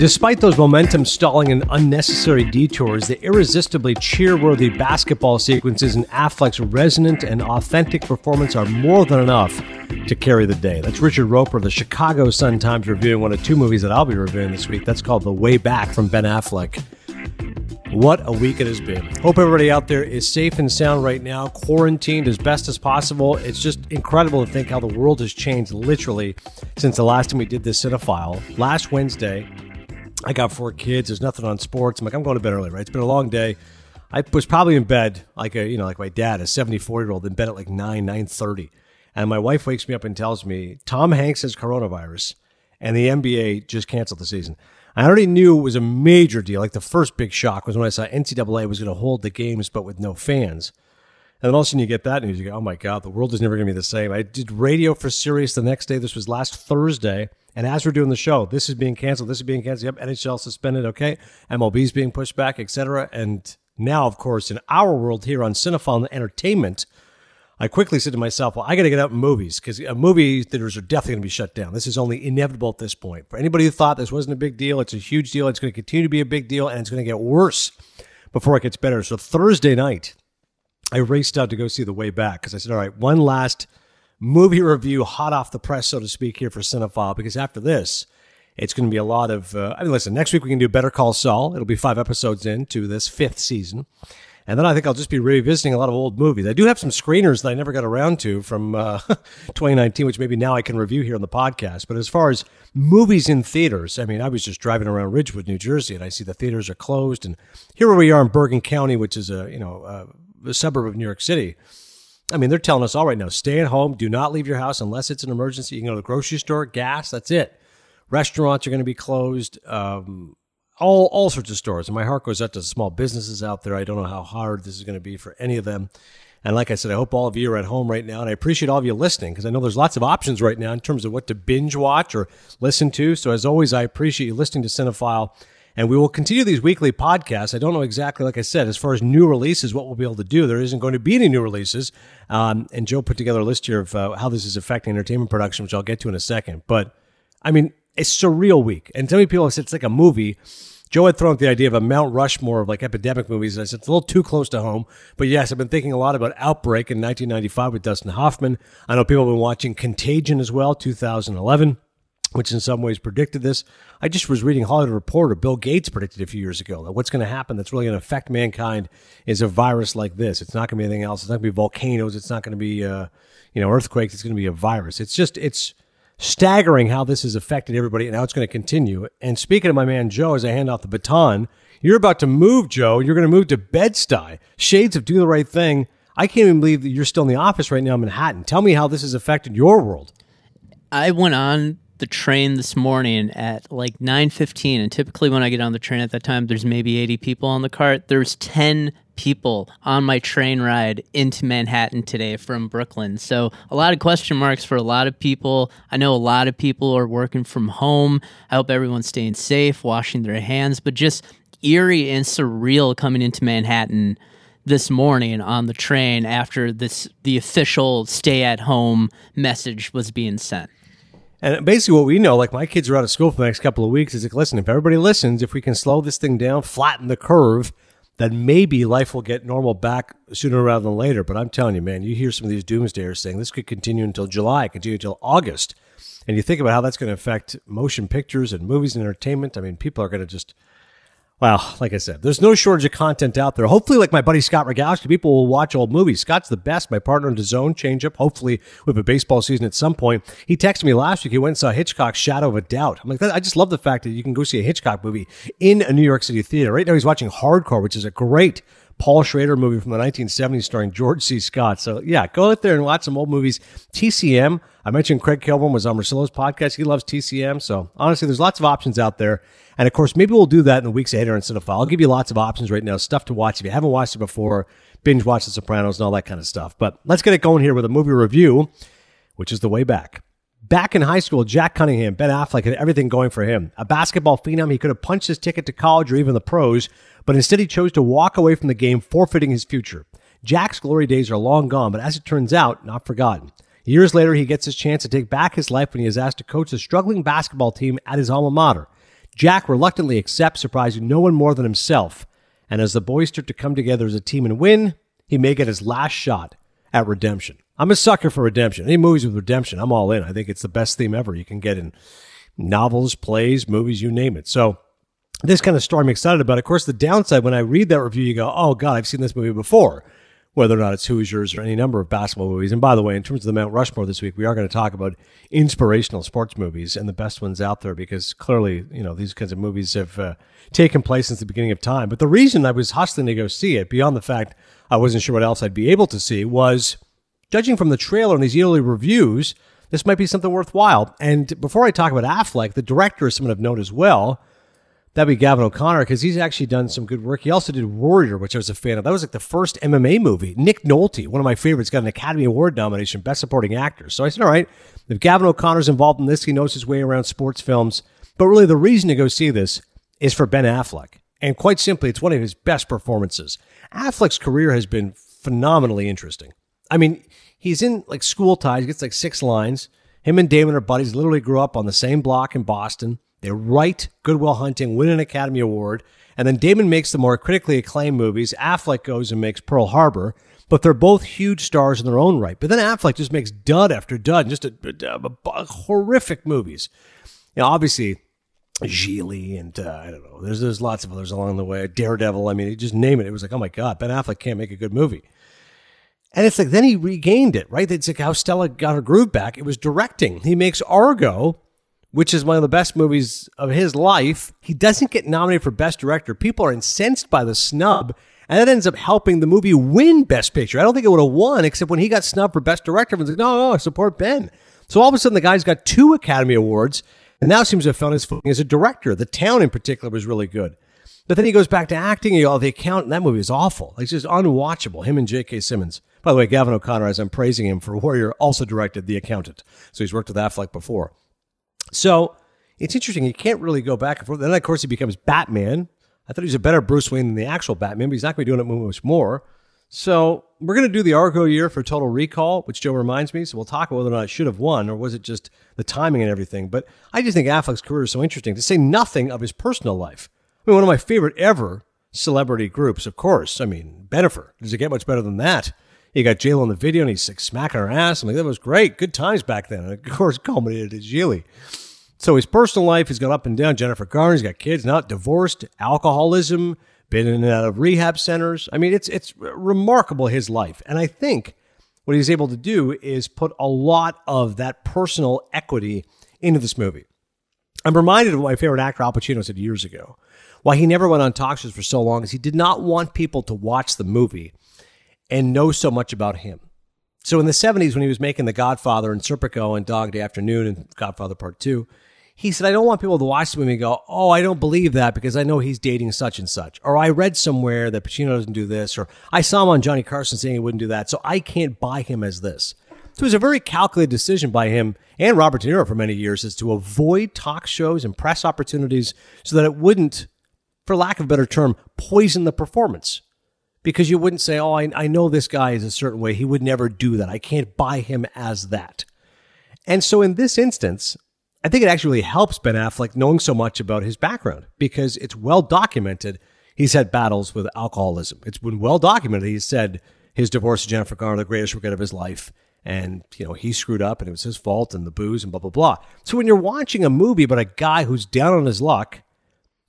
Despite those momentum stalling and unnecessary detours, the irresistibly cheer-worthy basketball sequences in Affleck's resonant and authentic performance are more than enough to carry the day. That's Richard Roeper of the Chicago Sun-Times reviewing one of two movies that I'll be reviewing this week. That's called The Way Back from Ben Affleck. What a week it has been. Hope everybody out there is safe and sound right now, quarantined as best as possible. It's just incredible to think how the world has changed literally since the last time we did this cinephile. Last Wednesday, I got four kids. There's nothing on sports. I'm like, I'm going to bed early, right? It's been a long day. I was probably in bed like a, you know, like my dad, a 74 year old, in bed at like 9, 9.30. And my wife wakes me up and tells me, Tom Hanks has coronavirus and the NBA just canceled the season. I already knew it was a major deal. Like the first big shock was when I saw NCAA was going to hold the games, but with no fans. And then all of a sudden you get that news. You go, oh my God, the world is never going to be the same. I did radio for Sirius the next day. This was last Thursday. And as we're doing the show, this is being canceled. This is being canceled. Yep, NHL suspended. Okay. MLB's being pushed back, etc. And now, of course, in our world here on Cinephile Entertainment, I quickly said to myself, well, I got to get out in movies because movie theaters are definitely going to be shut down. This is only inevitable at this point. For anybody who thought this wasn't a big deal, it's a huge deal. It's going to continue to be a big deal and it's going to get worse before it gets better. So Thursday night, I raced out to go see The Way Back because I said, all right, one last movie review hot off the press, so to speak, here for Cinephile because after this, it's going to be a lot of. Uh, I mean, listen, next week we can do Better Call Saul. It'll be five episodes into this fifth season. And then I think I'll just be revisiting a lot of old movies. I do have some screeners that I never got around to from uh, 2019, which maybe now I can review here on the podcast. But as far as movies in theaters, I mean, I was just driving around Ridgewood, New Jersey, and I see the theaters are closed. And here we are in Bergen County, which is a you know a, suburb of New York City. I mean, they're telling us all right now: stay at home, do not leave your house unless it's an emergency. You can go to the grocery store, gas. That's it. Restaurants are going to be closed. Um, all all sorts of stores. And my heart goes out to the small businesses out there. I don't know how hard this is going to be for any of them. And like I said, I hope all of you are at home right now, and I appreciate all of you listening because I know there's lots of options right now in terms of what to binge watch or listen to. So as always, I appreciate you listening to Cinephile. And we will continue these weekly podcasts. I don't know exactly, like I said, as far as new releases, what we'll be able to do. There isn't going to be any new releases. Um, and Joe put together a list here of uh, how this is affecting entertainment production, which I'll get to in a second. But I mean, a surreal week. And so many people have said it's like a movie. Joe had thrown out the idea of a Mount Rushmore of like epidemic movies. I said it's a little too close to home, but yes, I've been thinking a lot about Outbreak in 1995 with Dustin Hoffman. I know people have been watching Contagion as well, 2011 which in some ways predicted this. I just was reading Hollywood Reporter. Bill Gates predicted a few years ago that what's going to happen that's really going to affect mankind is a virus like this. It's not going to be anything else. It's not going to be volcanoes. It's not going to be, uh, you know, earthquakes. It's going to be a virus. It's just, it's staggering how this has affected everybody and how it's going to continue. And speaking of my man Joe, as I hand off the baton, you're about to move, Joe. You're going to move to Bed-Stuy. Shades of Do the Right Thing. I can't even believe that you're still in the office right now in Manhattan. Tell me how this has affected your world. I went on the train this morning at like 9:15 and typically when I get on the train at that time there's maybe 80 people on the cart. There's 10 people on my train ride into Manhattan today from Brooklyn. So, a lot of question marks for a lot of people. I know a lot of people are working from home. I hope everyone's staying safe, washing their hands, but just eerie and surreal coming into Manhattan this morning on the train after this the official stay at home message was being sent. And basically, what we know, like my kids are out of school for the next couple of weeks, is like, listen, if everybody listens, if we can slow this thing down, flatten the curve, then maybe life will get normal back sooner rather than later. But I'm telling you, man, you hear some of these doomsdayers saying this could continue until July, continue until August. And you think about how that's going to affect motion pictures and movies and entertainment. I mean, people are going to just well, like I said, there's no shortage of content out there. Hopefully, like my buddy Scott Rogowski, people will watch old movies. Scott's the best. My partner in the zone change up. Hopefully, with a baseball season at some point. He texted me last week. He went and saw Hitchcock's Shadow of a Doubt. I'm like, I just love the fact that you can go see a Hitchcock movie in a New York City theater. Right now, he's watching Hardcore, which is a great Paul Schrader movie from the 1970s starring George C. Scott. So yeah, go out there and watch some old movies. TCM. I mentioned Craig Kilborn was on Marcelo's podcast. He loves TCM. So honestly, there's lots of options out there. And of course, maybe we'll do that in the weeks ahead here on Cinephile. I'll give you lots of options right now, stuff to watch. If you haven't watched it before, binge watch The Sopranos and all that kind of stuff. But let's get it going here with a movie review, which is the way back. Back in high school, Jack Cunningham, Ben Affleck had everything going for him. A basketball phenom, he could have punched his ticket to college or even the pros, but instead he chose to walk away from the game, forfeiting his future. Jack's glory days are long gone, but as it turns out, not forgotten. Years later, he gets his chance to take back his life when he is asked to coach the struggling basketball team at his alma mater. Jack reluctantly accepts, surprising no one more than himself. And as the boys start to come together as a team and win, he may get his last shot at redemption. I'm a sucker for redemption. Any movies with redemption, I'm all in. I think it's the best theme ever you can get in novels, plays, movies, you name it. So this kind of story I'm excited about. Of course, the downside when I read that review, you go, "Oh God, I've seen this movie before." Whether or not it's Hoosiers or any number of basketball movies. And by the way, in terms of the Mount Rushmore this week, we are going to talk about inspirational sports movies and the best ones out there because clearly, you know, these kinds of movies have uh, taken place since the beginning of time. But the reason I was hustling to go see it, beyond the fact I wasn't sure what else I'd be able to see, was judging from the trailer and these yearly reviews, this might be something worthwhile. And before I talk about Affleck, the director is someone I've known as well. That'd be Gavin O'Connor because he's actually done some good work. He also did Warrior, which I was a fan of. That was like the first MMA movie. Nick Nolte, one of my favorites, got an Academy Award nomination, Best Supporting Actor. So I said, all right, if Gavin O'Connor's involved in this, he knows his way around sports films. But really, the reason to go see this is for Ben Affleck. And quite simply, it's one of his best performances. Affleck's career has been phenomenally interesting. I mean, he's in like school ties, gets like six lines. Him and Damon are buddies, literally grew up on the same block in Boston. They write Goodwill Hunting, win an Academy Award, and then Damon makes the more critically acclaimed movies. Affleck goes and makes Pearl Harbor, but they're both huge stars in their own right. But then Affleck just makes dud after dud, just a, a, a, horrific movies. You know, obviously, Gigli and uh, I don't know. There's there's lots of others along the way. Daredevil. I mean, just name it. It was like, oh my god, Ben Affleck can't make a good movie. And it's like then he regained it, right? It's like how Stella got her groove back. It was directing. He makes Argo, which is one of the best movies of his life. He doesn't get nominated for Best Director. People are incensed by the snub, and that ends up helping the movie win Best Picture. I don't think it would have won, except when he got snubbed for Best Director. Everyone's like, no, no, I support Ben. So all of a sudden, the guy's got two Academy Awards, and now seems to have found his footing as a director. The Town, in particular, was really good. But then he goes back to acting. And you know, the Accountant that movie is awful. It's just unwatchable. Him and J.K. Simmons. By the way, Gavin O'Connor, as I'm praising him for Warrior, also directed The Accountant. So he's worked with Affleck before. So it's interesting. You can't really go back and forth. Then, of course, he becomes Batman. I thought he was a better Bruce Wayne than the actual Batman, but he's not going to be doing it much more. So we're going to do the Argo year for Total Recall, which Joe reminds me. So we'll talk about whether or not it should have won, or was it just the timing and everything. But I just think Affleck's career is so interesting. To say nothing of his personal life. I mean, one of my favorite ever celebrity groups, of course. I mean, Bennifer. Does it get much better than that? You got JLo in the video, and he's like smacking her ass. I'm like, that was great. Good times back then. And of course, culminated at Gigli. So his personal life, he's gone up and down. Jennifer Garner, he's got kids, not divorced, alcoholism, been in and out of rehab centers. I mean, it's it's remarkable his life, and I think what he's able to do is put a lot of that personal equity into this movie. I'm reminded of what my favorite actor Al Pacino said years ago. Why he never went on talk shows for so long is he did not want people to watch the movie and know so much about him. So in the 70s, when he was making The Godfather and Serpico and Dog Day Afternoon and Godfather Part 2, he said, I don't want people to watch the movie and go, oh, I don't believe that because I know he's dating such and such. Or I read somewhere that Pacino doesn't do this. Or I saw him on Johnny Carson saying he wouldn't do that. So I can't buy him as this. So it was a very calculated decision by him and Robert De Niro for many years is to avoid talk shows and press opportunities so that it wouldn't, for lack of a better term, poison the performance. Because you wouldn't say, oh, I, I know this guy is a certain way. He would never do that. I can't buy him as that. And so in this instance, I think it actually helps Ben Affleck knowing so much about his background because it's well documented. He's had battles with alcoholism. It's been well documented. He said his divorce to Jennifer Garner, the greatest regret of his life. And, you know, he screwed up and it was his fault and the booze and blah, blah, blah. So when you're watching a movie about a guy who's down on his luck,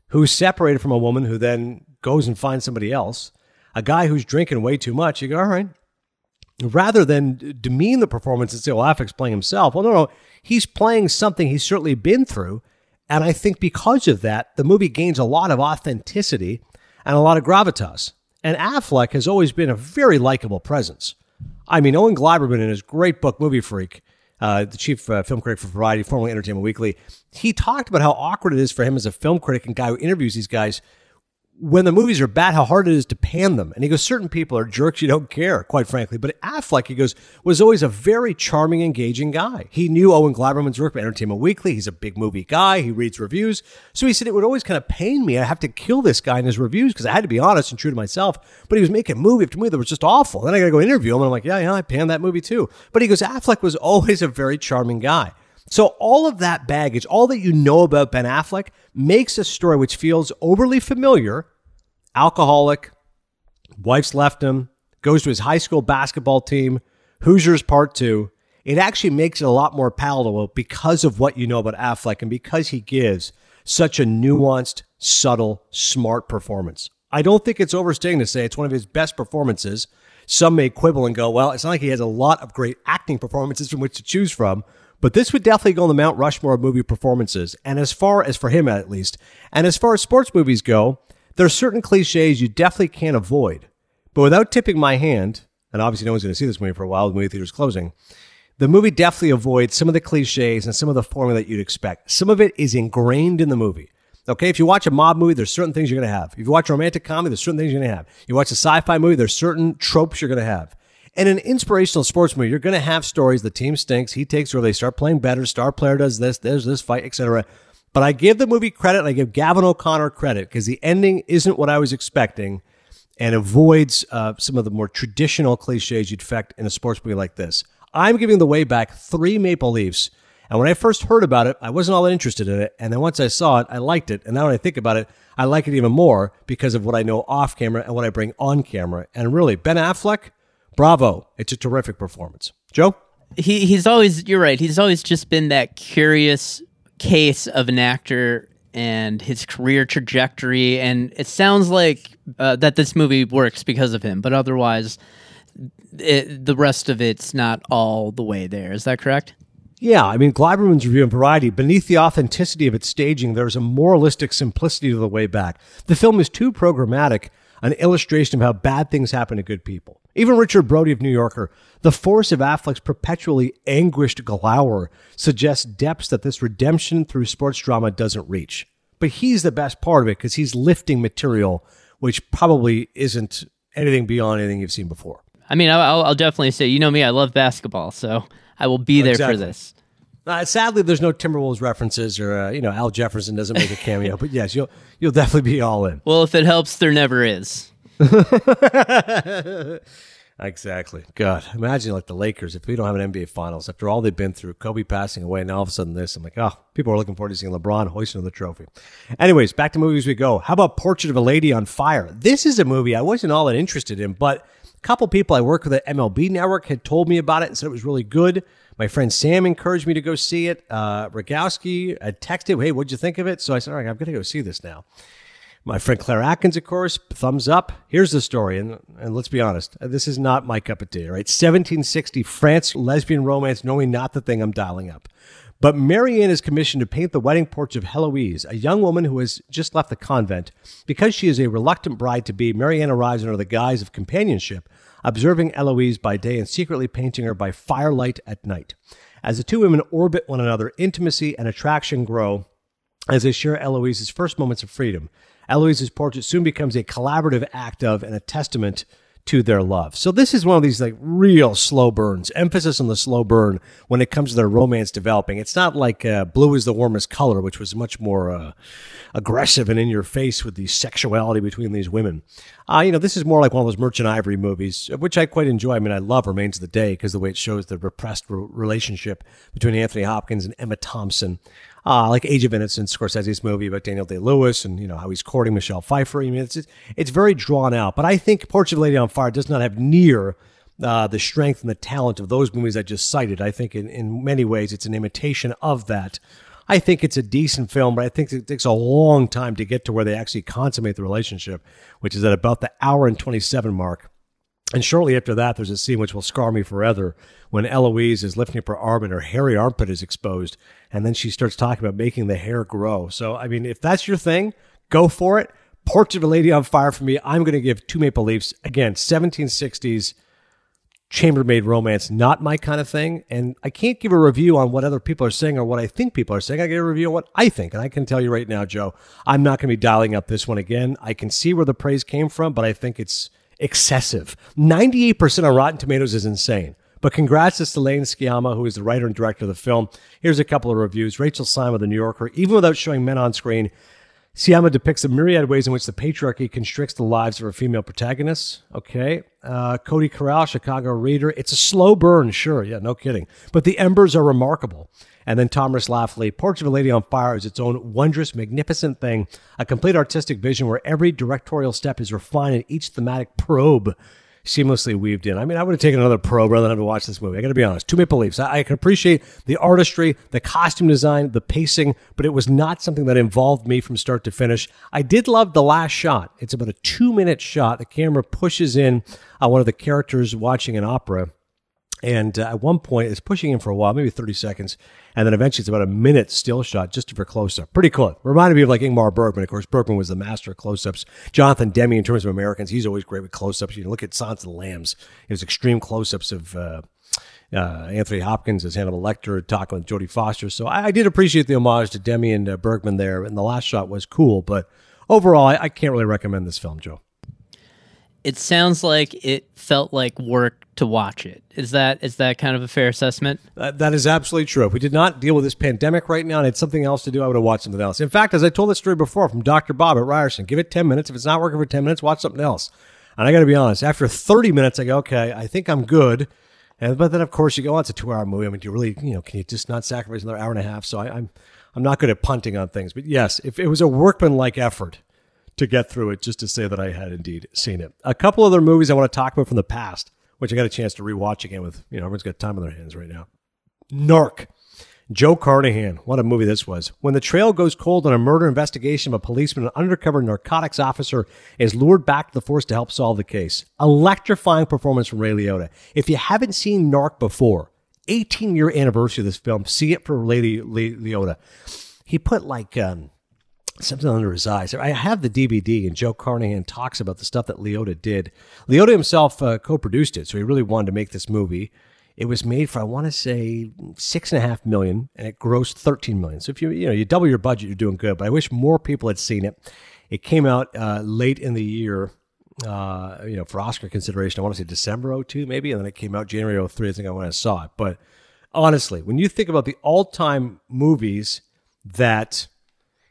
who's separated from a woman who then goes and finds somebody else, a guy who's drinking way too much, you go, all right. Rather than demean the performance and say, well, Affleck's playing himself. Well, no, no he's playing something he's certainly been through. And I think because of that, the movie gains a lot of authenticity and a lot of gravitas. And Affleck has always been a very likable presence. I mean, Owen Gleiberman in his great book, Movie Freak, uh, the chief uh, film critic for Variety, formerly Entertainment Weekly, he talked about how awkward it is for him as a film critic and guy who interviews these guys when the movies are bad, how hard it is to pan them. And he goes, certain people are jerks, you don't care, quite frankly. But Affleck, he goes, was always a very charming, engaging guy. He knew Owen Gleiberman's work at Entertainment Weekly. He's a big movie guy. He reads reviews. So he said it would always kind of pain me. I have to kill this guy in his reviews because I had to be honest and true to myself. But he was making movie after movie that was just awful. Then I got to go interview him. And I'm like, yeah, yeah, I panned that movie too. But he goes, Affleck was always a very charming guy. So all of that baggage, all that you know about Ben Affleck, makes a story which feels overly familiar. Alcoholic, wife's left him, goes to his high school basketball team, Hoosiers Part Two. It actually makes it a lot more palatable because of what you know about Affleck and because he gives such a nuanced, subtle, smart performance. I don't think it's overstating to say it's one of his best performances. Some may quibble and go, well, it's not like he has a lot of great acting performances from which to choose from, but this would definitely go on the Mount Rushmore of movie performances. And as far as for him at least, and as far as sports movies go, there are certain cliches you definitely can't avoid. But without tipping my hand, and obviously no one's going to see this movie for a while, the movie theater's closing, the movie definitely avoids some of the cliches and some of the formula that you'd expect. Some of it is ingrained in the movie. Okay, if you watch a mob movie, there's certain things you're going to have. If you watch a romantic comedy, there's certain things you're going to have. You watch a sci-fi movie, there's certain tropes you're going to have. And an inspirational sports movie, you're going to have stories. The team stinks. He takes over. They start playing better. Star player does this. There's this fight, etc. But I give the movie credit. and I give Gavin O'Connor credit because the ending isn't what I was expecting, and avoids uh, some of the more traditional cliches you'd expect in a sports movie like this. I'm giving the way back three Maple Leafs. And when I first heard about it, I wasn't all that interested in it. And then once I saw it, I liked it. And now when I think about it, I like it even more because of what I know off camera and what I bring on camera. And really, Ben Affleck, bravo. It's a terrific performance. Joe? He he's always you're right. He's always just been that curious case of an actor and his career trajectory and it sounds like uh, that this movie works because of him, but otherwise it, the rest of it's not all the way there. Is that correct? Yeah, I mean, Gleiberman's review in Variety, beneath the authenticity of its staging, there's a moralistic simplicity to the way back. The film is too programmatic, an illustration of how bad things happen to good people. Even Richard Brody of New Yorker, the force of Affleck's perpetually anguished glower suggests depths that this redemption through sports drama doesn't reach. But he's the best part of it because he's lifting material which probably isn't anything beyond anything you've seen before. I mean, I'll, I'll definitely say, you know me, I love basketball, so I will be there Exactly. for this. Uh, sadly, there's no Timberwolves references, or uh, you know, Al Jefferson doesn't make a cameo. but yes, you'll you'll definitely be all in. Well, if it helps, there never is. Exactly. God, imagine like the Lakers if we don't have an NBA Finals after all they've been through, Kobe passing away, and all of a sudden this. I'm like, oh, people are looking forward to seeing LeBron hoisting the trophy. Anyways, back to movies we go. How about Portrait of a Lady on Fire? This is a movie I wasn't all that interested in, but a couple people I work with at MLB Network had told me about it and said it was really good. My friend Sam encouraged me to go see it. Uh, Rogowski had texted, hey, what'd you think of it? So I said, all right, I'm going to go see this now. My friend Claire Atkins, of course, thumbs up. Here's the story, and, and let's be honest, this is not my cup of tea, right? 1760 France lesbian romance, knowing not the thing I'm dialing up. But Marianne is commissioned to paint the wedding porch of Heloise, a young woman who has just left the convent. Because she is a reluctant bride to be, Marianne arrives under the guise of companionship, observing Eloise by day and secretly painting her by firelight at night. As the two women orbit one another, intimacy and attraction grow as they share Eloise's first moments of freedom. Eloise's portrait soon becomes a collaborative act of and a testament to their love. So this is one of these like real slow burns. Emphasis on the slow burn when it comes to their romance developing. It's not like uh, Blue is the warmest color, which was much more uh, aggressive and in your face with the sexuality between these women. Uh, you know, this is more like one of those Merchant Ivory movies, which I quite enjoy. I mean, I love Remains of the Day because the way it shows the repressed re- relationship between Anthony Hopkins and Emma Thompson. Uh, like Age of Innocence, Scorsese's movie about Daniel Day Lewis and you know how he's courting Michelle Pfeiffer. I mean, it's it's very drawn out. But I think Portrait of Lady on Fire does not have near uh, the strength and the talent of those movies I just cited. I think in, in many ways it's an imitation of that. I think it's a decent film, but I think it takes a long time to get to where they actually consummate the relationship, which is at about the hour and 27 mark. And shortly after that, there's a scene which will scar me forever when Eloise is lifting up her arm and her hairy armpit is exposed. And then she starts talking about making the hair grow. So, I mean, if that's your thing, go for it. Portrait of a Lady on Fire for me, I'm going to give two Maple Leafs. Again, 1760s chambermaid romance, not my kind of thing. And I can't give a review on what other people are saying or what I think people are saying. I give a review on what I think. And I can tell you right now, Joe, I'm not going to be dialing up this one again. I can see where the praise came from, but I think it's excessive. 98% on Rotten Tomatoes is insane. But congrats to Céline Sciamma, who is the writer and director of the film. Here's a couple of reviews. Rachel Simon of The New Yorker, even without showing men on screen, Sciamma depicts the myriad ways in which the patriarchy constricts the lives of her female protagonists. Okay. Uh, Cody Corral, Chicago Reader. It's a slow burn, sure. Yeah, no kidding. But the embers are remarkable. And then Thomas Laffly, Portrait of a Lady on Fire is its own wondrous, magnificent thing, a complete artistic vision where every directorial step is refined and each thematic probe seamlessly weaved in. I mean, I would have taken another pro rather than have to watch this movie. I got to be honest. Two Maple Leafs. I, I can appreciate the artistry, the costume design, the pacing, but it was not something that involved me from start to finish. I did love the last shot. It's about a two minute shot. The camera pushes in on one of the characters watching an opera and uh, at one point, it's pushing in for a while, maybe 30 seconds. And then eventually it's about a minute still shot just for close up. Pretty cool. Reminded me of like Ingmar Bergman. Of course, Bergman was the master of close ups. Jonathan Demme, in terms of Americans, he's always great with close ups. You look at of the Lambs, it was extreme close ups of, uh, uh, Anthony Hopkins as Hannibal Lecter talking with Jodie Foster. So I, I, did appreciate the homage to Demme and uh, Bergman there. And the last shot was cool. But overall, I, I can't really recommend this film, Joe it sounds like it felt like work to watch it. Is that is that kind of a fair assessment? Uh, that is absolutely true. If we did not deal with this pandemic right now and had something else to do, I would have watched something else. In fact, as I told this story before from Dr. Bob at Ryerson, give it 10 minutes. If it's not working for 10 minutes, watch something else. And I got to be honest, after 30 minutes, I go, okay, I think I'm good. And, but then, of course, you go, oh, it's a two hour movie. I mean, do you really, you know, can you just not sacrifice another hour and a half? So I, I'm, I'm not good at punting on things. But yes, if it was a workmanlike effort, to get through it just to say that I had indeed seen it. A couple other movies I want to talk about from the past, which I got a chance to rewatch again with, you know, everyone's got time on their hands right now. Narc. Joe Carnahan, what a movie this was. When the trail goes cold on a murder investigation of a policeman, an undercover narcotics officer is lured back to the force to help solve the case. Electrifying performance from Ray Liotta. If you haven't seen Narc before, 18 year anniversary of this film, see it for Ray Liotta. He put like um, something under his eyes. I have the DVD, and Joe Carnahan talks about the stuff that Liotta did. Liotta himself uh, co-produced it, so he really wanted to make this movie. It was made for I want to say six and a half million, and it grossed thirteen million. So if you you know you double your budget, you're doing good. But I wish more people had seen it. It came out uh, late in the year, uh, you know, for Oscar consideration. I want to say December 02 maybe, and then it came out January 03. I think I when I saw it. But honestly, when you think about the all-time movies that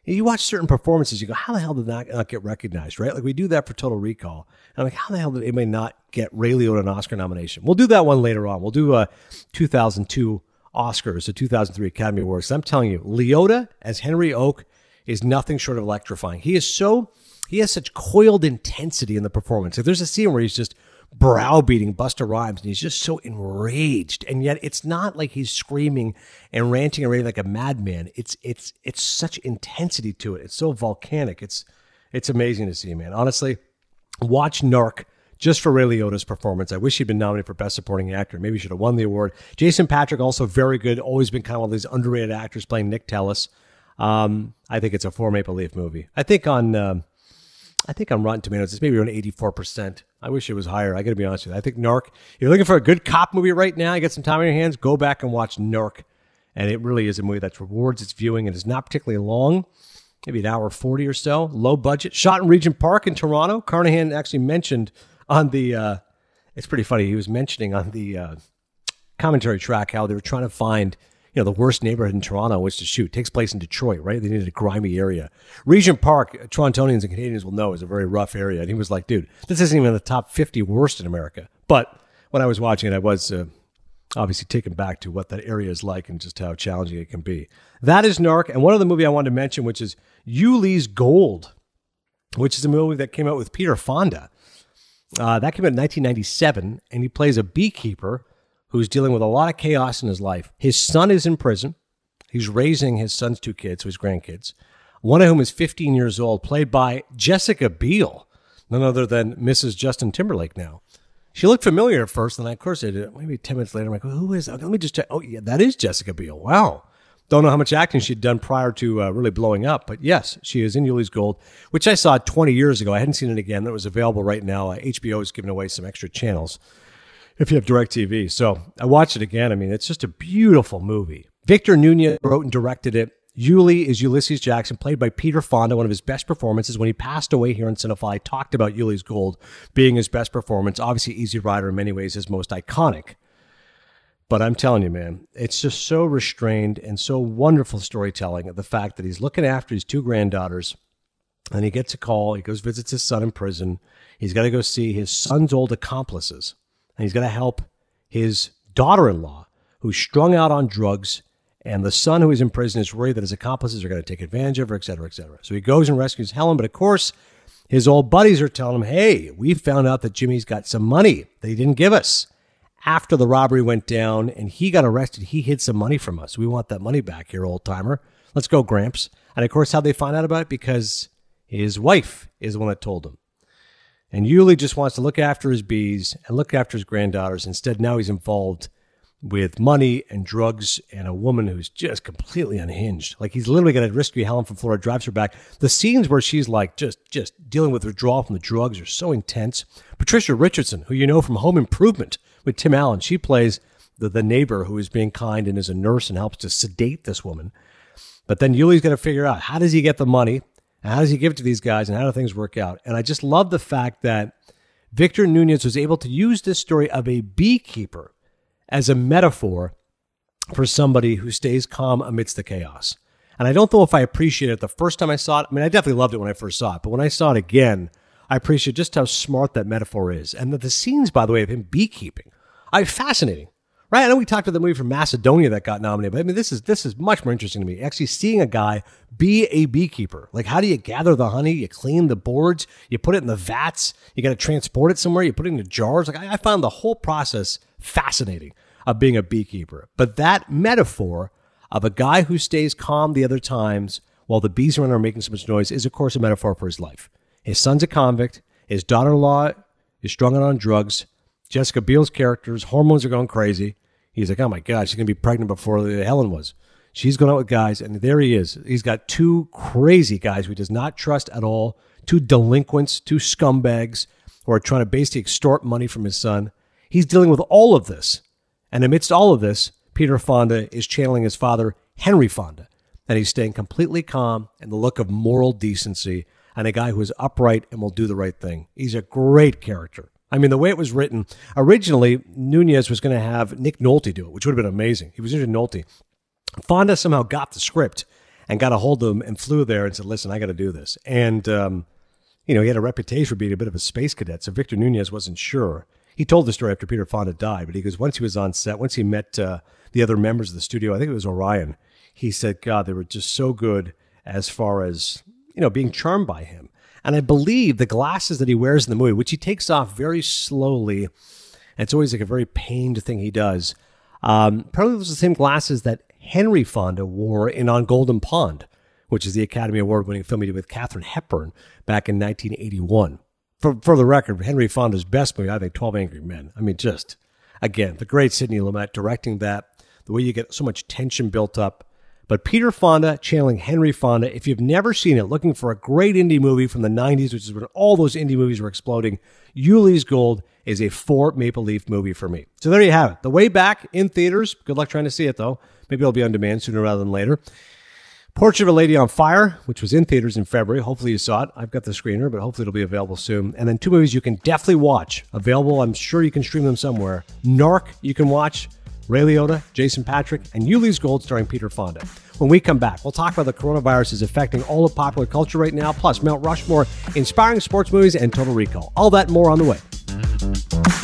you watch certain performances, you go, how the hell did that not get recognized, right? Like we do that for Total Recall. And I'm like, how the hell did anybody not get Ray Liotta an Oscar nomination? We'll do that one later on. We'll do a 2002 Oscars, the 2003 Academy Awards. I'm telling you, Liotta as Henry Oak is nothing short of electrifying. He is so, he has such coiled intensity in the performance. If there's a scene where he's just browbeating Busta Rhymes, and he's just so enraged. And yet, it's not like he's screaming and ranting and raving like a madman. It's it's it's such intensity to it. It's so volcanic. It's it's amazing to see, man. Honestly, watch Narc just for Ray Liotta's performance. I wish he'd been nominated for Best Supporting Actor. Maybe he should have won the award. Jason Patric also very good. Always been kind of one of these underrated actors playing Nick Tellis. Um, I think it's a four Maple Leaf movie. I think on um, I think on Rotten Tomatoes it's maybe around eighty four percent. I wish it was higher. I got to be honest with you. I think Narc. If you're looking for a good cop movie right now, you got some time on your hands, go back and watch Narc. And it really is a movie that rewards its viewing and is not particularly long, maybe an hour 40 or so, low budget. Shot in Regent Park in Toronto. Carnahan actually mentioned on the, uh, it's pretty funny, he was mentioning on the uh, commentary track how they were trying to find you know, the worst neighborhood in Toronto which to shoot. It takes place in Detroit, right? They needed a grimy area. Regent Park, Torontonians and Canadians will know, is a very rough area. And he was like, dude, this isn't even the top 50 worst in America. But when I was watching it, I was uh, obviously taken back to what that area is like and just how challenging it can be. That is Narc. And one other movie I wanted to mention, which is Ulee's Gold, which is a movie that came out with Peter Fonda. Uh, that came out in 1997, and he plays a beekeeper who's dealing with a lot of chaos in his life. His son is in prison. He's raising his son's two kids, his grandkids, one of whom is 15 years old, played by Jessica Biel, none other than Mrs. Justin Timberlake now. She looked familiar at first, and I, of course, I did, maybe 10 minutes later, I'm like, who is that? Let me just check. Oh, yeah, that is Jessica Biel. Wow. Don't know how much acting she'd done prior to uh, really blowing up, but yes, she is in Ulee's Gold, which I saw 20 years ago. I hadn't seen it again. That was available right now. Uh, HBO is giving away some extra channels if you have DirecTV. So I watched it again. I mean, it's just a beautiful movie. Victor Nunez wrote and directed it. Ulee is Ulysses Jackson, played by Peter Fonda, one of his best performances. When he passed away here in Cinephile, I talked about Ulee's Gold being his best performance. Obviously, Easy Rider in many ways is most iconic. But I'm telling you, man, it's just so restrained and so wonderful storytelling. of The fact that he's looking after his two granddaughters And he gets a call. He goes visits his son in prison. He's got to go see his son's old accomplices, and he's got to help his daughter-in-law, who's strung out on drugs, and the son who is in prison is worried that his accomplices are going to take advantage of her, et cetera, et cetera. So he goes and rescues Helen, but of course, his old buddies are telling him, "Hey, we found out that Jimmy's got some money that he didn't give us." After the robbery went down and he got arrested, he hid some money from us. We want that money back here, old timer. Let's go, Gramps. And of course, how they find out about it? Because his wife is the one that told him. And Ulee just wants to look after his bees and look after his granddaughters. Instead, now he's involved with money and drugs and a woman who's just completely unhinged. Like he's literally going to rescue Helen from Florida, drives her back. The scenes where she's like just just dealing with withdrawal from the drugs are so intense. Patricia Richardson, who you know from Home Improvement with Tim Allen, she plays the, the neighbor who is being kind and is a nurse and helps to sedate this woman. But then Ulee's going to figure out how does he get the money? And how does he give it to these guys and how do things work out? And I just love the fact that Victor Nunez was able to use this story of a beekeeper as a metaphor for somebody who stays calm amidst the chaos. And I don't know if I appreciated it the first time I saw it. I mean, I definitely loved it when I first saw it, but when I saw it again, I appreciate just how smart that metaphor is. And that the scenes, by the way, of him beekeeping, I fascinating. Right? I know we talked about the movie from Macedonia that got nominated, but I mean, this is this is much more interesting to me. Actually, seeing a guy be a beekeeper. Like, how do you gather the honey? You clean the boards. You put it in the vats. You got to transport it somewhere. You put it in the jars. Like, I, I found the whole process fascinating of being a beekeeper. But that metaphor of a guy who stays calm the other times while the bees around are making so much noise is, of course, a metaphor for his life. His son's a convict. His daughter-in-law is strung out on drugs. Jessica Biel's character's hormones are going crazy. He's like, oh my God, she's going to be pregnant before Helen was. She's going out with guys, and there he is. He's got two crazy guys who he does not trust at all, two delinquents, two scumbags who are trying to basically extort money from his son. He's dealing with all of this. And amidst all of this, Peter Fonda is channeling his father, Henry Fonda, and he's staying completely calm and the look of moral decency and a guy who is upright and will do the right thing. He's a great character. I mean, the way it was written, originally Nunez was going to have Nick Nolte do it, which would have been amazing. He was into Nolte. Fonda somehow got the script and got a hold of him and flew there and said, listen, I got to do this. And, um, you know, he had a reputation for being a bit of a space cadet, so Victor Nunez wasn't sure. He told the story after Peter Fonda died, but he goes, once he was on set, once he met uh, the other members of the studio, I think it was Orion, he said, God, they were just so good as far as, you know, being charmed by him. And I believe the glasses that he wears in the movie, which he takes off very slowly, and it's always like a very pained thing he does. Um, probably those are the same glasses that Henry Fonda wore in On Golden Pond, which is the Academy Award winning film he did with Katharine Hepburn back in 1981. For, for the record, Henry Fonda's best movie, I think, 12 Angry Men. I mean, just, again, the great Sidney Lumet directing that, the way you get so much tension built up but Peter Fonda channeling Henry Fonda, if you've never seen it, looking for a great indie movie from the 90s, which is when all those indie movies were exploding, Ulee's Gold is a four Maple Leaf movie for me. So there you have it. The Way Back in theaters. Good luck trying to see it, though. Maybe it'll be on demand sooner rather than later. Portrait of a Lady on Fire, which was in theaters in February. Hopefully you saw it. I've got the screener, but hopefully it'll be available soon. And then two movies you can definitely watch. Available, I'm sure you can stream them somewhere. Narc, you can watch. Ray Liotta, Jason Patric, and Ulee's Gold starring Peter Fonda. When we come back, we'll talk about the coronavirus is affecting all of popular culture right now, plus Mount Rushmore, inspiring sports movies, and Total Recall. All that more on the way.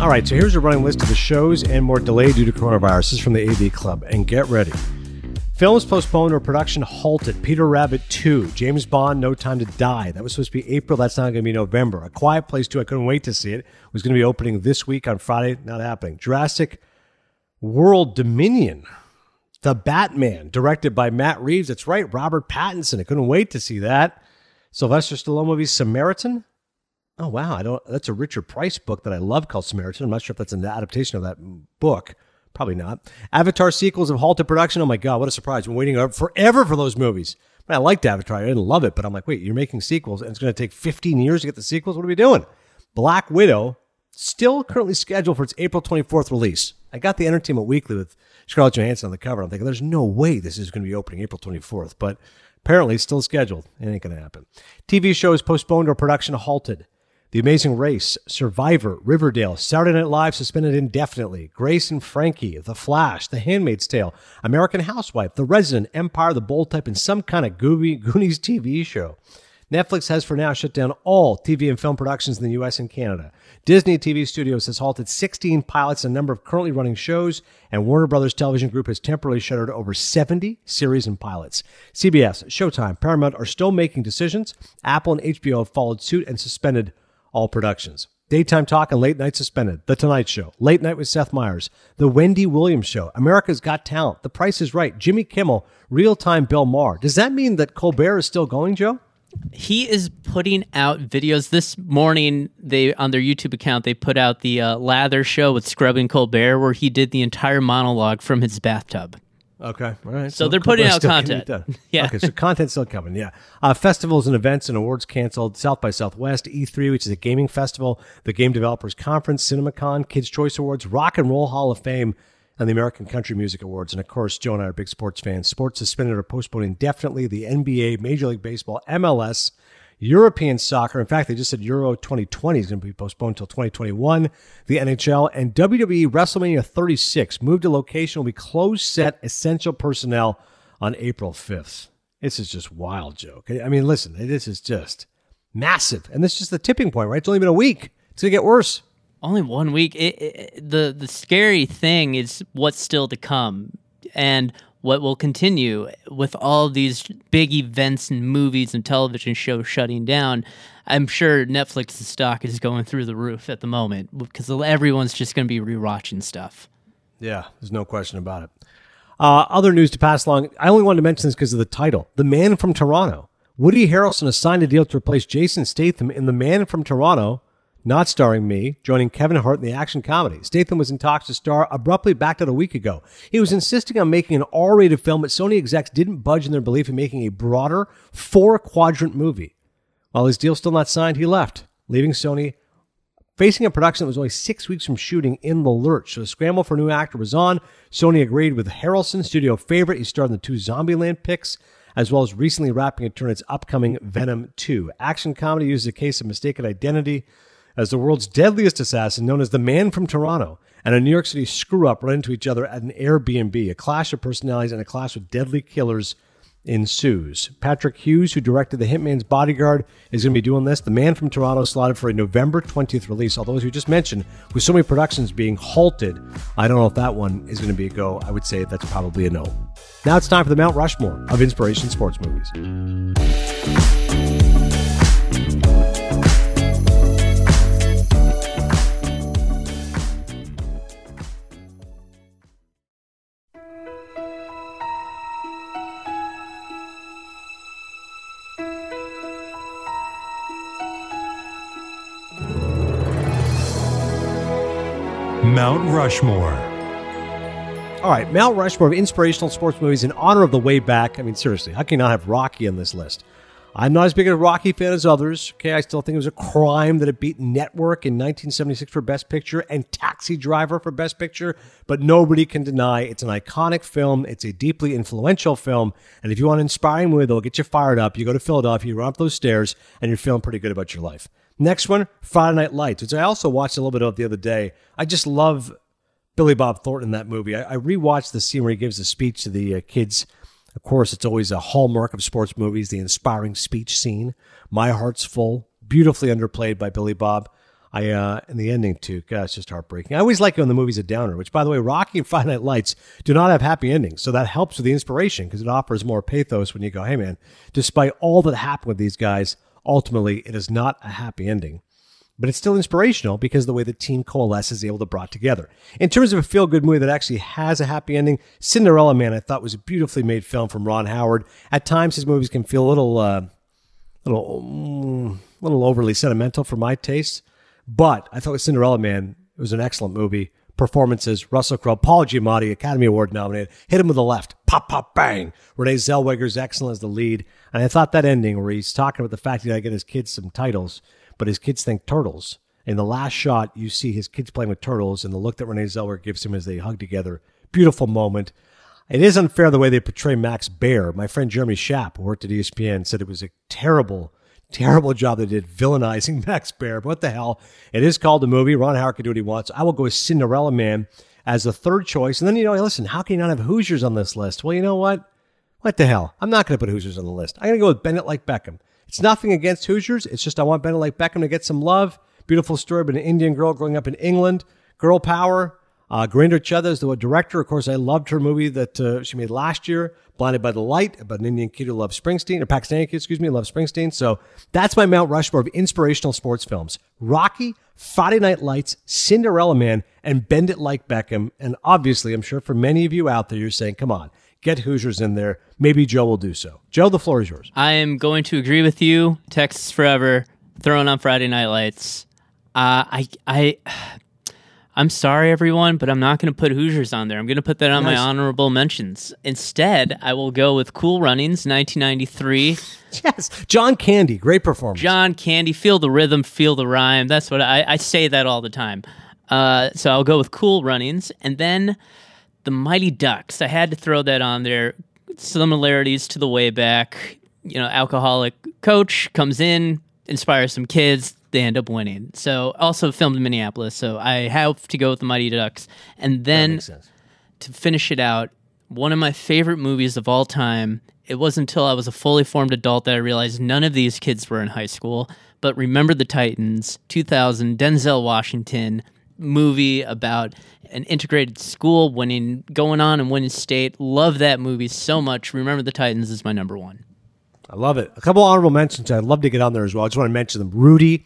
All right, so here's a running list of the shows and more delayed due to coronavirus. This is from the AV Club. And get ready. Films postponed or production halted. Peter Rabbit 2, James Bond, No Time to Die. That was supposed to be April. That's not going to be November. A Quiet Place 2, I couldn't wait to see it. it was going to be opening this week on Friday. Not happening. Jurassic World Dominion. The Batman, directed by Matt Reeves. That's right, Robert Pattinson. I couldn't wait to see that. Sylvester Stallone movie Samaritan. Oh wow, I don't. That's a Richard Price book that I love called Samaritan. I'm not sure if that's an adaptation of that book. Probably not. Avatar sequels have halted production. Oh my god, what a surprise! Been waiting forever for those movies. I, mean, I liked Avatar. I didn't love it, but I'm like, wait, you're making sequels, and it's going to take 15 years to get the sequels. What are we doing? Black Widow still currently scheduled for its April 24th release. I got the Entertainment Weekly with Scarlett Johansson on the cover. I'm thinking, there's no way this is going to be opening April 24th, but Apparently, still scheduled. It ain't going to happen. TV shows postponed or production halted. The Amazing Race, Survivor, Riverdale, Saturday Night Live suspended indefinitely, Grace and Frankie, The Flash, The Handmaid's Tale, American Housewife, The Resident, Empire, The Bold Type, and some kind of Goonies TV show. Netflix has for now shut down all TV and film productions in the US and Canada. Disney TV Studios has halted 16 pilots and a number of currently running shows, and Warner Brothers Television Group has temporarily shuttered over 70 series and pilots. CBS, Showtime, Paramount are still making decisions. Apple and HBO have followed suit and suspended all productions. Daytime talk and late night suspended. The Tonight Show, Late Night with Seth Meyers, The Wendy Williams Show, America's Got Talent, The Price is Right, Jimmy Kimmel, Real Time Bill Maher. Does that mean that Colbert is still going, Joe? he is putting out videos this morning they on their youtube account they put out the uh, lather show with scrubbing colbert where he did the entire monologue from his bathtub Okay, all right. So, they're putting out content. Yeah. Okay, so content's still coming. Yeah. Uh, festivals and events and awards canceled. South by Southwest, E3, which is a gaming festival, the Game Developers Conference, CinemaCon, Kids Choice Awards, Rock and Roll Hall of Fame, and the American Country Music Awards. And of course, Joe and I are big sports fans. Sports suspended or postponed indefinitely. The NBA, Major League Baseball, MLS, European soccer. In fact, they just said Euro 2020 is going to be postponed until 2021. The NHL and WWE WrestleMania 36 moved to location will be closed set essential personnel on April 5th. This is just wild, Joe. I mean, listen, this is just massive. And this is just the tipping point, right? It's only been a week. It's going to get worse only one week. It, it, the the scary thing is what's still to come, and what will continue with all these big events and movies and television shows shutting down. I'm sure Netflix's stock is going through the roof at the moment because everyone's just going to be rewatching stuff. Yeah, there's no question about it. Uh, other news to pass along. I only wanted to mention this because of the title, "The Man from Toronto." Woody Harrelson has signed a deal to replace Jason Statham in The Man from Toronto not starring me, joining Kevin Hart in the action comedy. Statham was in talks to star, abruptly backed out a week ago. He was insisting on making an R rated film, but Sony execs didn't budge in their belief in making a broader, four quadrant movie. While his deal still not signed, he left, leaving Sony facing a production that was only six weeks from shooting in the lurch. So the scramble for a new actor was on. Sony agreed with Harrelson, studio favorite. He starred in the two Zombieland picks, as well as recently wrapping a turn its upcoming Venom 2. Action comedy uses a case of mistaken identity as the world's deadliest assassin, known as the Man from Toronto, and a New York City screw up run into each other at an Airbnb. A clash of personalities and a clash with deadly killers ensues. Patrick Hughes, who directed The Hitman's Bodyguard, is going to be doing this. The Man from Toronto slotted for a November 20th release. Although, as we just mentioned, with so many productions being halted, I don't know if that one is going to be a go. I would say that's probably a no. Now it's time for the Mount Rushmore of inspiration sports movies. Mount Rushmore. All right, Mount Rushmore of inspirational sports movies in honor of the way back. I mean, seriously, how can you not have Rocky on this list? I'm not as big a Rocky fan as others. Okay, I still think it was a crime that it beat Network in 1976 for Best Picture and Taxi Driver for Best Picture, but nobody can deny it's an iconic film. It's a deeply influential film, and if you want an inspiring movie that'll get you fired up, you go to Philadelphia, you run up those stairs, and you're feeling pretty good about your life. Next one, Friday Night Lights, which I also watched a little bit of the other day. I just love Billy Bob Thornton in that movie. I, I rewatched the scene where he gives a speech to the uh, kids. Of course, it's always a hallmark of sports movies, the inspiring speech scene. My Heart's Full, beautifully underplayed by Billy Bob. I uh, and the ending too. God, it's just heartbreaking. I always like it when the movie's a downer. Which, by the way, Rocky and Friday Night Lights do not have happy endings, so that helps with the inspiration because it offers more pathos when you go, "Hey, man!" Despite all that happened with these guys, ultimately it is not a happy ending. But it's still inspirational because the way the team coalesces is able to brought together. In terms of a feel good movie that actually has a happy ending, Cinderella Man I thought was a beautifully made film from Ron Howard. At times his movies can feel a little, uh, little, mm, little overly sentimental for my taste. But I thought with Cinderella Man it was an excellent movie performances. Russell Crowe, Paul Giamatti, Academy Award nominated, hit him with the left, pop, pop, bang. Renee Zellweger's excellent as the lead. And I thought that ending where he's talking about the fact he got to get his kids some titles, but his kids think turtles. In the last shot, you see his kids playing with turtles, and the look that Renee Zellweger gives him as they hug together. Beautiful moment. It is unfair the way they portray Max Baer. My friend Jeremy Schaap, who worked at ESPN, said it was a terrible, terrible job they did villainizing Max. But what the hell? It is called a movie. Ron Howard can do what he wants. I will go with Cinderella Man as the third choice. And then, you know, listen, how can you not have Hoosiers on this list? Well, you know what? What the hell? I'm not going to put Hoosiers on the list. I'm going to go with Bend It Like Beckham. It's nothing against Hoosiers. It's just I want Bend It Like Beckham to get some love. Beautiful story about an Indian girl growing up in England. Girl power. Uh, Gurinder Chadha is the director. Of course, I loved her movie that uh, she made last year, Blinded by the Light, about an Indian kid who loves Springsteen, or Pakistani kid, excuse me, loves Springsteen. So that's my Mount Rushmore of inspirational sports films. Rocky, Friday Night Lights, Cinderella Man, and Bend It Like Beckham. And obviously, I'm sure for many of you out there, you're saying, come on, get Hoosiers in there. Maybe Joe will do so. Joe, the floor is yours. I am going to agree with you. Texas forever, throwing on Friday Night Lights. Uh, I, I, I'm sorry, everyone, but I'm not going to put Hoosiers on there. I'm going to put that on Nice. my honorable mentions. Instead, I will go with Cool Runnings, 1993. Yes, John Candy, great performance. John Candy, feel the rhythm, feel the rhyme. That's what I, I say that all the time. Uh, so I'll go with Cool Runnings, and then the Mighty Ducks. I had to throw that on there. Similarities to the way back. You know, alcoholic coach comes in, inspires some kids. They end up winning. So also filmed in Minneapolis. So I have to go with the Mighty Ducks, and then to finish it out, one of my favorite movies of all time. It wasn't until I was a fully formed adult that I realized none of these kids were in high school. But Remember the Titans, 2000, Denzel Washington movie about an integrated school winning, going on and winning state. Love that movie so much. Remember the Titans is my number one. I love it. A couple honorable mentions I'd love to get on there as well. I just want to mention them. Rudy,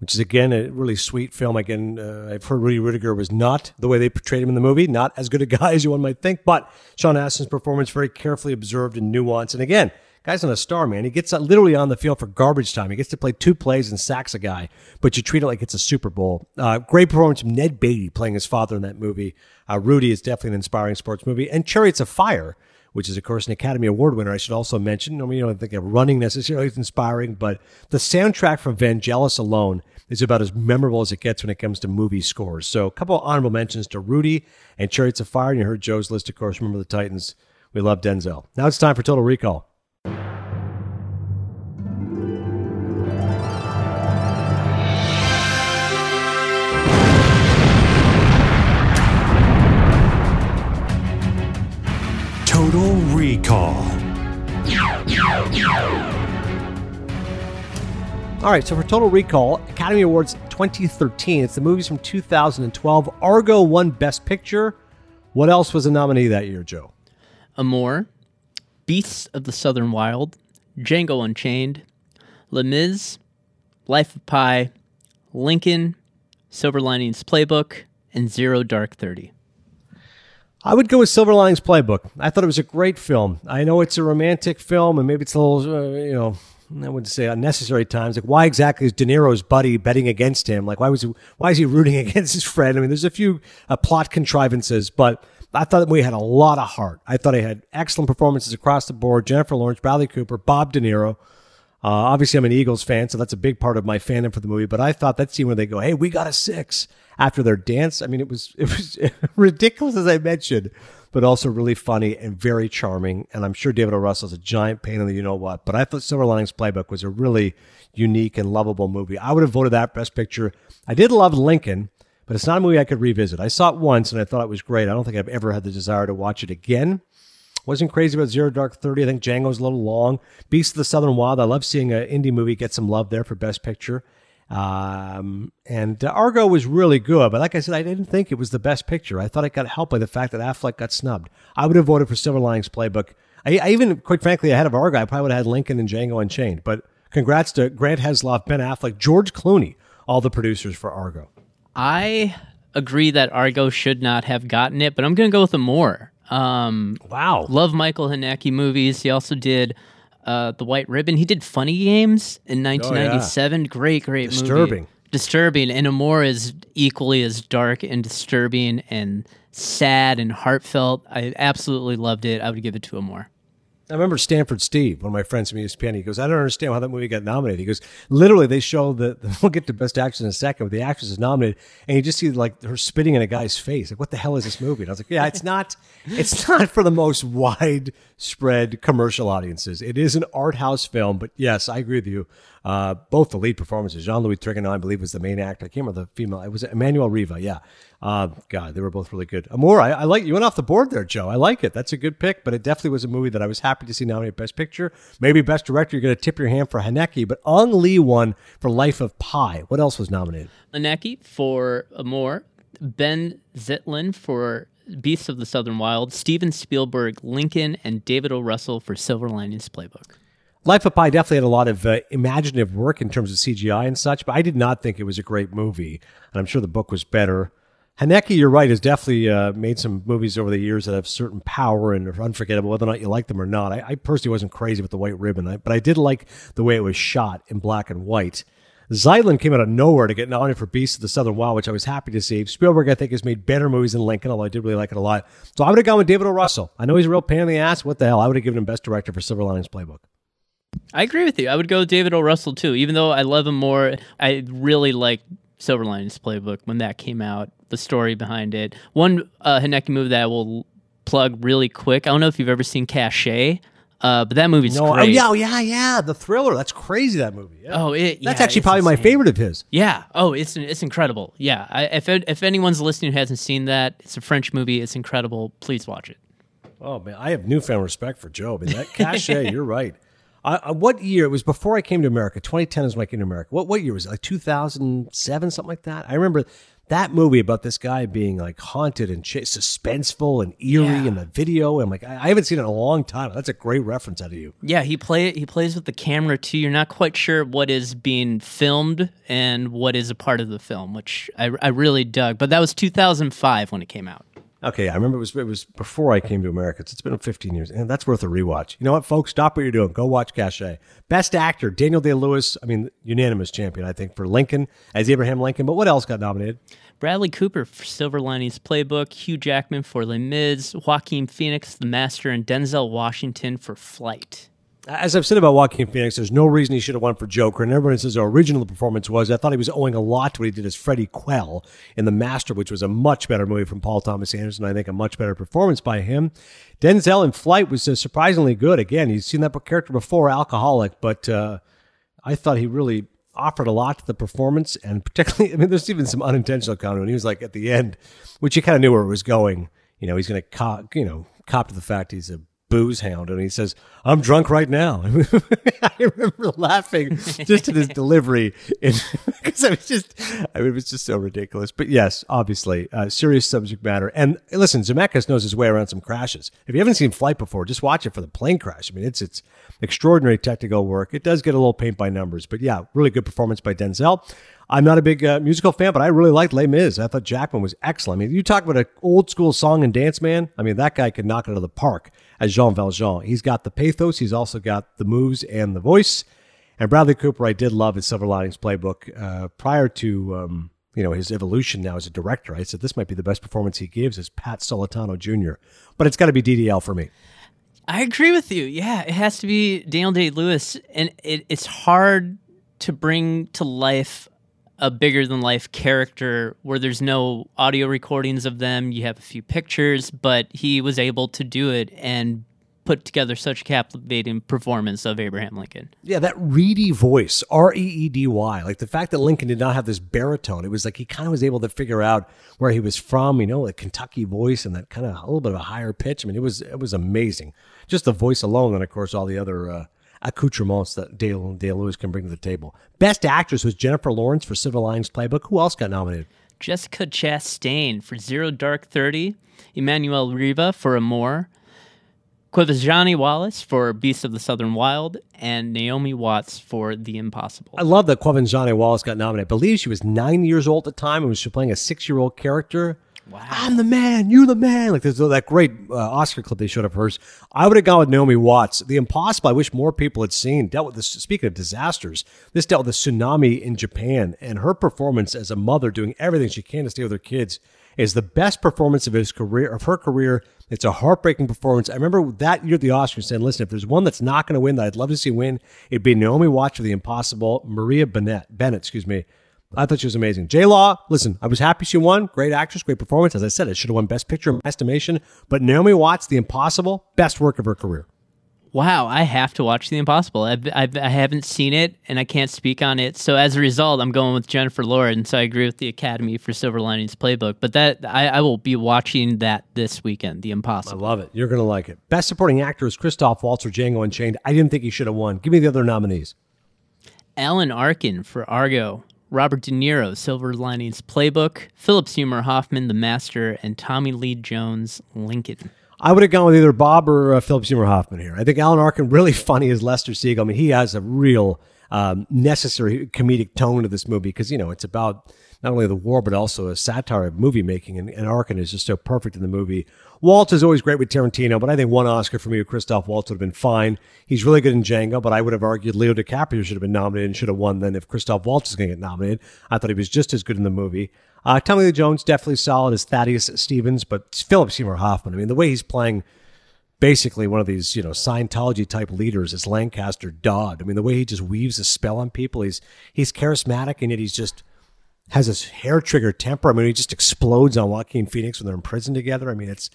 which is again a really sweet film. Again, uh, I've heard Rudy Ruettiger was not the way they portrayed him in the movie, not as good a guy as you one might think, but Sean Astin's performance very carefully observed and nuanced. And again, guy's not a star, man. He gets uh, literally on the field for garbage time. He gets to play two plays and sacks a guy, but you treat it like it's a Super Bowl. Uh, great performance from Ned Beatty playing his father in that movie. Uh, Rudy is definitely an inspiring sports movie. And Chariots of Fire which is of course an Academy Award winner. I should also mention. I mean, you don't think of running necessarily is inspiring, but the soundtrack from Vangelis alone is about as memorable as it gets when it comes to movie scores. So, a couple of honorable mentions to Rudy and Chariots of Fire. And you heard Joe's list, of course. Remember the Titans. We love Denzel. Now it's time for Total Recall. Total Recall. All right, so for Total Recall, Academy Awards 2013. It's the movies from 2012. Argo won Best Picture. What else was a nominee that year, Joe? Amour, Beasts of the Southern Wild, Django Unchained, Les Mis, Life of Pi, Lincoln, Silver Linings Playbook, and Zero Dark Thirty. I would go with Silver Linings Playbook. I thought it was a great film. I know it's a romantic film, and maybe it's a little, uh, you know, I wouldn't say unnecessary times. Like, why exactly is De Niro's buddy betting against him? Like, why was he, why is he rooting against his friend? I mean, there's a few uh, plot contrivances, but I thought we had a lot of heart. I thought I had excellent performances across the board. Jennifer Lawrence, Bradley Cooper, Bob De Niro. Uh, obviously, I'm an Eagles fan, so that's a big part of my fandom for the movie. But I thought that scene where they go, "Hey, we got a six after their dance. I mean, it was it was ridiculous as I mentioned, but also really funny and very charming. And I'm sure David O. Russell's a giant pain in the you know what. But I thought Silver Linings Playbook was a really unique and lovable movie. I would have voted that Best Picture. I did love Lincoln, but it's not a movie I could revisit. I saw it once and I thought it was great. I don't think I've ever had the desire to watch it again. Wasn't crazy about Zero Dark Thirty. I think Django's a little long. Beast of the Southern Wild. I love seeing an indie movie get some love there for Best Picture. Um, and Argo was really good, but like I said, I didn't think it was the best picture. I thought it got helped by the fact that Affleck got snubbed. I would have voted for Silver Linings Playbook. I, I even, quite frankly, ahead of Argo, I probably would have had Lincoln and Django Unchained. But congrats to Grant Heslov, Ben Affleck, George Clooney, all the producers for Argo. I agree that Argo should not have gotten it, but I'm going to go with Amour. Um, Wow. love Michael Haneke movies. He also did uh, The White Ribbon. He did Funny Games in 1997. Great, great movie. Disturbing. Disturbing. And Amour is equally as dark and disturbing and sad and heartfelt. I absolutely loved it. I would give it to Amour. I remember Stanford Steve, one of my friends from ESPN. He goes, I don't understand how that movie got nominated. He goes, literally, they show that we'll get to Best Actress in a second, but the actress is nominated, and you just see like her spitting in a guy's face. Like, what the hell is this movie? And I was like, yeah, it's not, it's not for the most widespread commercial audiences. It is an art house film, but yes, I agree with you. Uh, both the lead performances, Jean Louis Trintignant, I believe, was the main actor. I can't remember the female. It was Emmanuelle Riva. Yeah. Uh, God, they were both really good. Amour, I, I, like you went off the board there, Joe. I like it. That's a good pick, but it definitely was a movie that I was happy to see nominated Best Picture, maybe Best Director. You're going to tip your hand for Haneke, but Ang Lee won for Life of Pi. What else was nominated? Haneke for Amour, Benh Zeitlin for Beasts of the Southern Wild, Steven Spielberg, Lincoln, and David O. Russell for Silver Linings Playbook. Life of Pi definitely had a lot of uh, imaginative work in terms of CGI and such, but I did not think it was a great movie. And I'm sure the book was better. Haneke, you're right, has definitely uh, made some movies over the years that have certain power and are unforgettable, whether or not you like them or not. I, I personally wasn't crazy with the white ribbon, but I did like the way it was shot in black and white. Zeitlin came out of nowhere to get nominated for Beast of the Southern Wild, which I was happy to see. Spielberg, I think, has made better movies than Lincoln, although I did really like it a lot. So I would have gone with David O. Russell. I know he's a real pain in the ass. What the hell? I would have given him Best Director for Silver Linings Playbook. I agree with you. I would go David O. Russell too, even though I love him more. I really like Silver Linings Playbook when that came out. The story behind it. One uh, Haneke movie that I will plug really quick. I don't know if you've ever seen Caché. Uh, but that movie's no, great. Oh yeah, oh, yeah, yeah. The thriller. That's crazy. That movie. Yeah. Oh, it. That's yeah, actually it's probably my favorite of his. Yeah. Oh, it's it's incredible. Yeah. I, if if anyone's listening who hasn't seen that, it's a French movie. It's incredible. Please watch it. Oh man, I have newfound respect for Joe. I mean, that Caché. you're right. I, I, what year? It was before I came to America. 2010 is when I came to America. What what year was it? Like 2007, something like that. I remember that movie about this guy being like haunted and ch- suspenseful and eerie Yeah. in the video. I'm like, I, I haven't seen it in a long time. That's a great reference out of you. Yeah, he play he plays with the camera too. You're not quite sure what is being filmed and what is a part of the film, which I, I really dug. But that was 2005 when it came out. Okay, I remember it was it was before I came to America. It's, it's been 15 years, and that's worth a rewatch. You know what, folks? Stop what you're doing. Go watch Caché. Best actor, Daniel Day Lewis. I mean, unanimous champion, I think, for Lincoln as Abraham Lincoln. But what else got nominated? Bradley Cooper for Silver Linings Playbook, Hugh Jackman for Les Mis, Joaquin Phoenix, The Master, and Denzel Washington for Flight. As I've said about Joaquin Phoenix, there's no reason he should have won for Joker. And everyone says how original the performance was. I thought he was owing a lot to what he did as Freddie Quell in The Master, which was a much better movie from Paul Thomas Anderson. I think a much better performance by him. Denzel in Flight was uh, surprisingly good. Again, you've seen that character before, alcoholic, but uh, I thought he really offered a lot to the performance. And particularly, I mean, there's even some unintentional comedy when he was like at the end, which you kind of knew where it was going. You know, he's going to cop, you know, cop to the fact he's a booze hound and he says i'm drunk right now. I remember laughing just at his delivery because i was just i mean it was just so ridiculous. But yes obviously uh, serious subject matter. And listen zemeckis knows his way around some crashes. If you haven't seen flight before just watch it for the plane crash. I mean it's it's extraordinary technical work. It does get a little paint by numbers but yeah really good performance by denzel. I'm not a big uh, musical fan, but I really liked Les Mis. I thought Jackman was excellent. I mean, you talk about an old school song and dance man. I mean, that guy could knock it out of the park as Jean Valjean. He's got the pathos, he's also got the moves and the voice. And Bradley Cooper, I did love his Silver Linings Playbook uh, prior to um, you know his evolution now as a director. I said this might be the best performance he gives as Pat Solitano Jr. But it's got to be DDL for me. I agree with you. Yeah, it has to be Daniel Day Lewis, and it, it's hard to bring to life a bigger than life character where there's no audio recordings of them. You have a few pictures, but he was able to do it and put together such a captivating performance of Abraham Lincoln. Yeah, that reedy voice, R E E D Y. Like the fact that Lincoln did not have this baritone, it was like he kind of was able to figure out where he was from, you know, like Kentucky voice and that kind of a little bit of a higher pitch. I mean, it was it was amazing. Just the voice alone, and of course all the other uh, accoutrements that Day, Day Lewis can bring to the table. Best actress was Jennifer Lawrence for Silver Linings Playbook. Who else got nominated? Jessica Chastain for Zero Dark Thirty, Emmanuelle Riva for Amour, Quvenzhané Wallis for Beast of the Southern Wild, and Naomi Watts for The Impossible. I love that Quvenzhané Wallis got nominated. I believe she was nine years old at the time and was playing a six year old character. Wow. I'm the man, you the man. Like there's that great uh, Oscar clip they showed of hers. I would have gone with Naomi Watts. The Impossible, I wish more people had seen, dealt with this. Speaking of disasters, this dealt with the tsunami in Japan and her performance as a mother doing everything she can to stay with her kids is the best performance of his career, of her career. It's a heartbreaking performance. I remember that year at the Oscars saying, listen, if there's one that's not going to win that I'd love to see win, it'd be Naomi Watts for The Impossible, Maria Bennett, Bennett, excuse me, I thought she was amazing. J Law, listen, I was happy she won. Great actress, great performance. As I said, it should have won Best Picture in my estimation. But Naomi Watts, The Impossible, best work of her career. Wow, I have to watch The Impossible. I've, I've, I haven't seen it and I can't speak on it. So as a result, I'm going with Jennifer Lawrence. So I agree with the Academy for Silver Linings Playbook. But that I, I will be watching that this weekend, The Impossible. I love it. You're going to like it. Best Supporting Actor is Christoph Waltz for Django Unchained. I didn't think he should have won. Give me the other nominees. Alan Arkin for Argo, Robert De Niro, Silver Linings Playbook, Philip Seymour Hoffman, The Master, and Tommy Lee Jones, Lincoln. I would have gone with either Bob or uh, Philip Seymour Hoffman here. I think Alan Arkin really funny as Lester Siegel. I mean, he has a real um, necessary comedic tone to this movie because you know it's about not only the war but also a satire of movie making, and, and Arkin is just so perfect in the movie. Waltz is always great with Tarantino, but I think one Oscar for me Christoph Waltz would have been fine. He's really good in Django, but I would have argued Leo DiCaprio should have been nominated and should have won then if Christoph Waltz is going to get nominated. I thought he was just as good in the movie. Uh, Tommy Lee Jones definitely solid as Thaddeus Stevens, but Philip Seymour Hoffman. I mean, the way he's playing basically one of these, you know, Scientology type leaders is Lancaster Dodd. I mean, the way he just weaves a spell on people, he's he's charismatic and yet he's just has this hair trigger temper. I mean, he just explodes on Joaquin Phoenix when they're in prison together. I mean, it's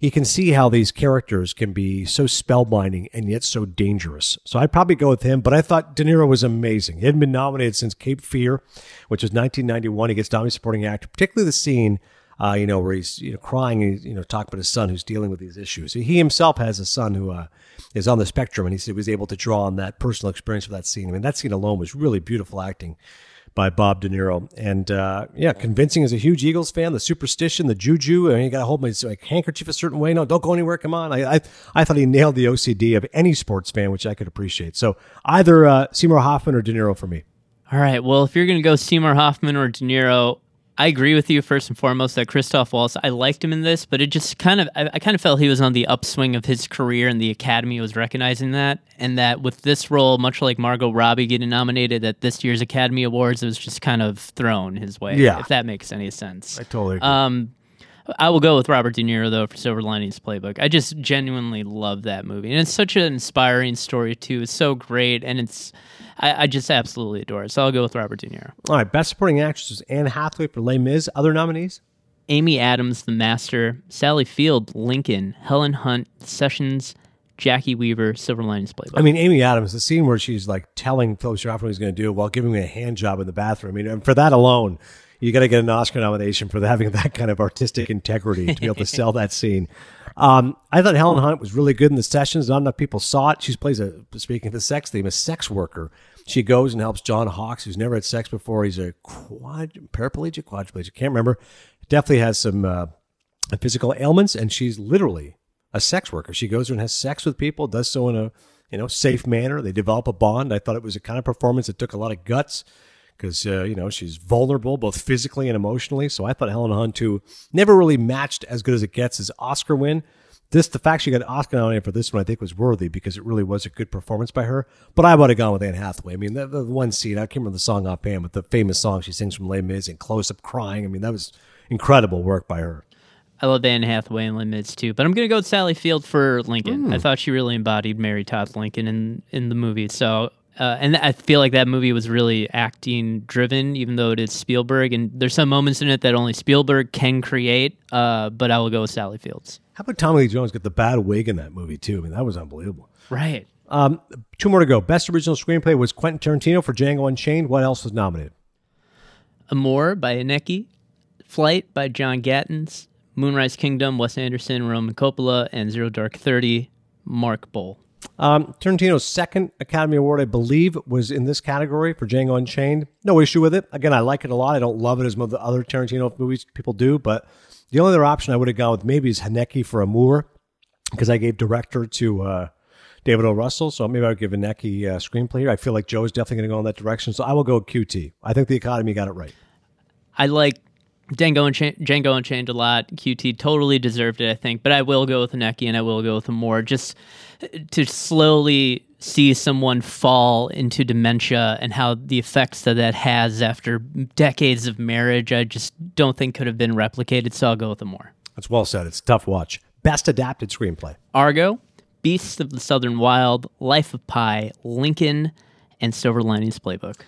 you can see how these characters can be so spellbinding and yet so dangerous. So I'd probably go with him, but I thought De Niro was amazing. He hadn't been nominated since Cape Fear, which was 1991. He gets nominated supporting actor, particularly the scene, uh, you know, where he's you know crying, and, you know, talking about his son who's dealing with these issues. He himself has a son who uh, is on the spectrum, and he was able to draw on that personal experience for that scene. I mean, that scene alone was really beautiful acting by Bob De Niro. And uh, yeah, convincing as a huge Eagles fan. The superstition, the juju. I mean, you got to hold my like, handkerchief a certain way. No, don't go anywhere. Come on. I, I, I thought he nailed the OCD of any sports fan, which I could appreciate. So either uh, Seymour Hoffman or De Niro for me. All right. Well, if you're going to go Seymour Hoffman or De Niro, I agree with you first and foremost that Christoph Waltz. I liked him in this, but it just kind of I, I, kind of felt he was on the upswing of his career, and the Academy was recognizing that, and that with this role, much like Margot Robbie getting nominated at this year's Academy Awards, it was just kind of thrown his way. Yeah, if that makes any sense. I totally agree. Um, I will go with Robert De Niro though for Silver Linings Playbook. I just genuinely love that movie, and it's such an inspiring story too. It's so great, and it's I, I, just absolutely adore it. So I'll go with Robert De Niro. All right, best supporting actress is Anne Hathaway for Les Mis. Other nominees: Amy Adams, The Master; Sally Field, Lincoln; Helen Hunt, Sessions. Jacki Weaver, Silver Linings Playbook. I mean, Amy Adams, the scene where she's like telling Philip Seymour what he's going to do while giving him a hand job in the bathroom. I mean, for that alone, you got to get an Oscar nomination for having that kind of artistic integrity to be able to sell that scene. Um, I thought Helen Hunt was really good in the sessions. Not enough people saw it. She plays a speaking of the sex theme, a sex worker she goes and helps John Hawkes, who's never had sex before. He's a quad, paraplegic, quadriplegic, can't remember. Definitely has some uh, physical ailments, and she's literally a sex worker. She goes and has sex with people, does so in a you know safe manner. They develop a bond. I thought it was a kind of performance that took a lot of guts because uh, you know she's vulnerable both physically and emotionally. So I thought Helen Hunt too never really matched as good as it gets as Oscar win this the fact she got Oscar nominated for this one I think was worthy because it really was a good performance by her. But I would have gone with Anne Hathaway. I mean, the, the one scene I can't remember the song offhand, but the famous song she sings from Les Mis and close up crying. I mean, that was incredible work by her. I love Anne Hathaway and Les Mis too, but I'm going to go with Sally Field for Lincoln. Mm. I thought she really embodied Mary Todd Lincoln in in the movie. So uh, and I feel like that movie was really acting driven, even though it is Spielberg. And there's some moments in it that only Spielberg can create. Uh, but I will go with Sally Fields. How about Tommy Lee Jones get the bad wig in that movie too? I mean, that was unbelievable. Right. Um, two more to go. Best original screenplay was Quentin Tarantino for Django Unchained. What else was nominated? Amour by Haneke, Flight by John Gatins, Moonrise Kingdom, Wes Anderson, Roman Coppola, and Zero Dark Thirty, Mark Boal. Um, Tarantino's second Academy Award, I believe, was in this category for Django Unchained. No issue with it. Again, I like it a lot. I don't love it as much the other Tarantino movies people do, but the only other option I would have gone with maybe is Haneke for Amour, because I gave director to uh, David O. Russell. So maybe I would give Haneke uh, screenplay here. I feel like Joe is definitely going to go in that direction. So I will go QT. I think the Academy got it right. I like Django and Cha- Django Unchained a lot. QT totally deserved it, I think. But I will go with Haneke and I will go with Amour just uh, to slowly see someone fall into dementia and how the effects that that has after decades of marriage. I just don't think could have been replicated. So I'll go with Amour. That's well said. It's a tough watch. Best adapted screenplay. Argo, Beasts of the Southern Wild, Life of Pi, Lincoln, and Silver Linings Playbook.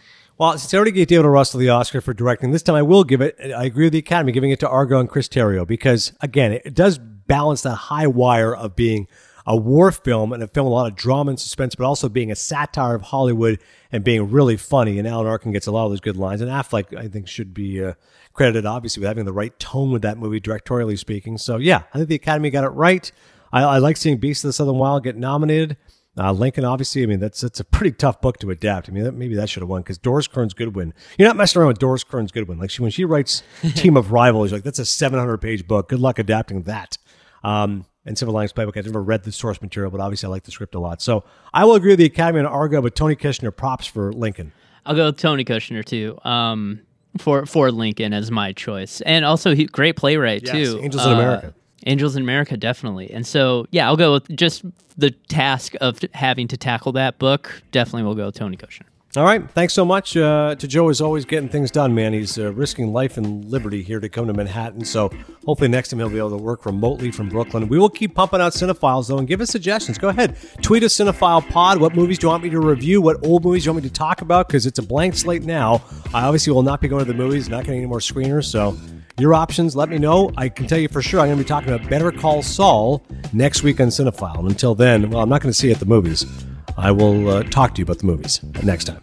Well, since I already gave David. Russell the Oscar for directing, this time I will give it. I agree with the Academy giving it to Argo and Chris Terrio because, again, it does balance that high wire of being a war film and a film with a lot of drama and suspense, but also being a satire of Hollywood and being really funny. And Alan Arkin gets a lot of those good lines. And Affleck, I think, should be uh, credited, obviously, with having the right tone with that movie, directorially speaking. So, yeah, I think the Academy got it right. I, I like seeing Beast of the Southern Wild get nominated. Uh, Lincoln, obviously, I mean, that's that's a pretty tough book to adapt. I mean, that, maybe that should have won because Doris Kearns Goodwin. You're not messing around with Doris Kearns Goodwin. Like she, when she writes Team of Rivals, like that's a 700 page book. Good luck adapting that. Um, and Silver Linings Playbook. I've never read the source material, but obviously I like the script a lot. So I will agree with the Academy and Argo, but Tony Kushner props for Lincoln. I'll go with Tony Kushner too. Um, for for Lincoln as my choice, and also he, great playwright Yes, too. Angels in America. Angels in America, definitely. And so, yeah, I'll go with just the task of having to tackle that book. Definitely, we'll go with Tony Kushner. All right. Thanks so much uh, to Joe, as always, getting things done, man. He's uh, risking life and liberty here to come to Manhattan. So hopefully next time he'll be able to work remotely from Brooklyn. We will keep pumping out cinephiles, though, and give us suggestions. Go ahead. Tweet us Cinephile Pod. What movies do you want me to review? What old movies do you want me to talk about? Because it's a blank slate now. I obviously will not be going to the movies, not getting any more screeners. So your options, let me know. I can tell you for sure I'm going to be talking about Better Call Saul next week on Cinephile. And until then, well, I'm not going to see you at the movies. I will uh, talk to you about the movies next time.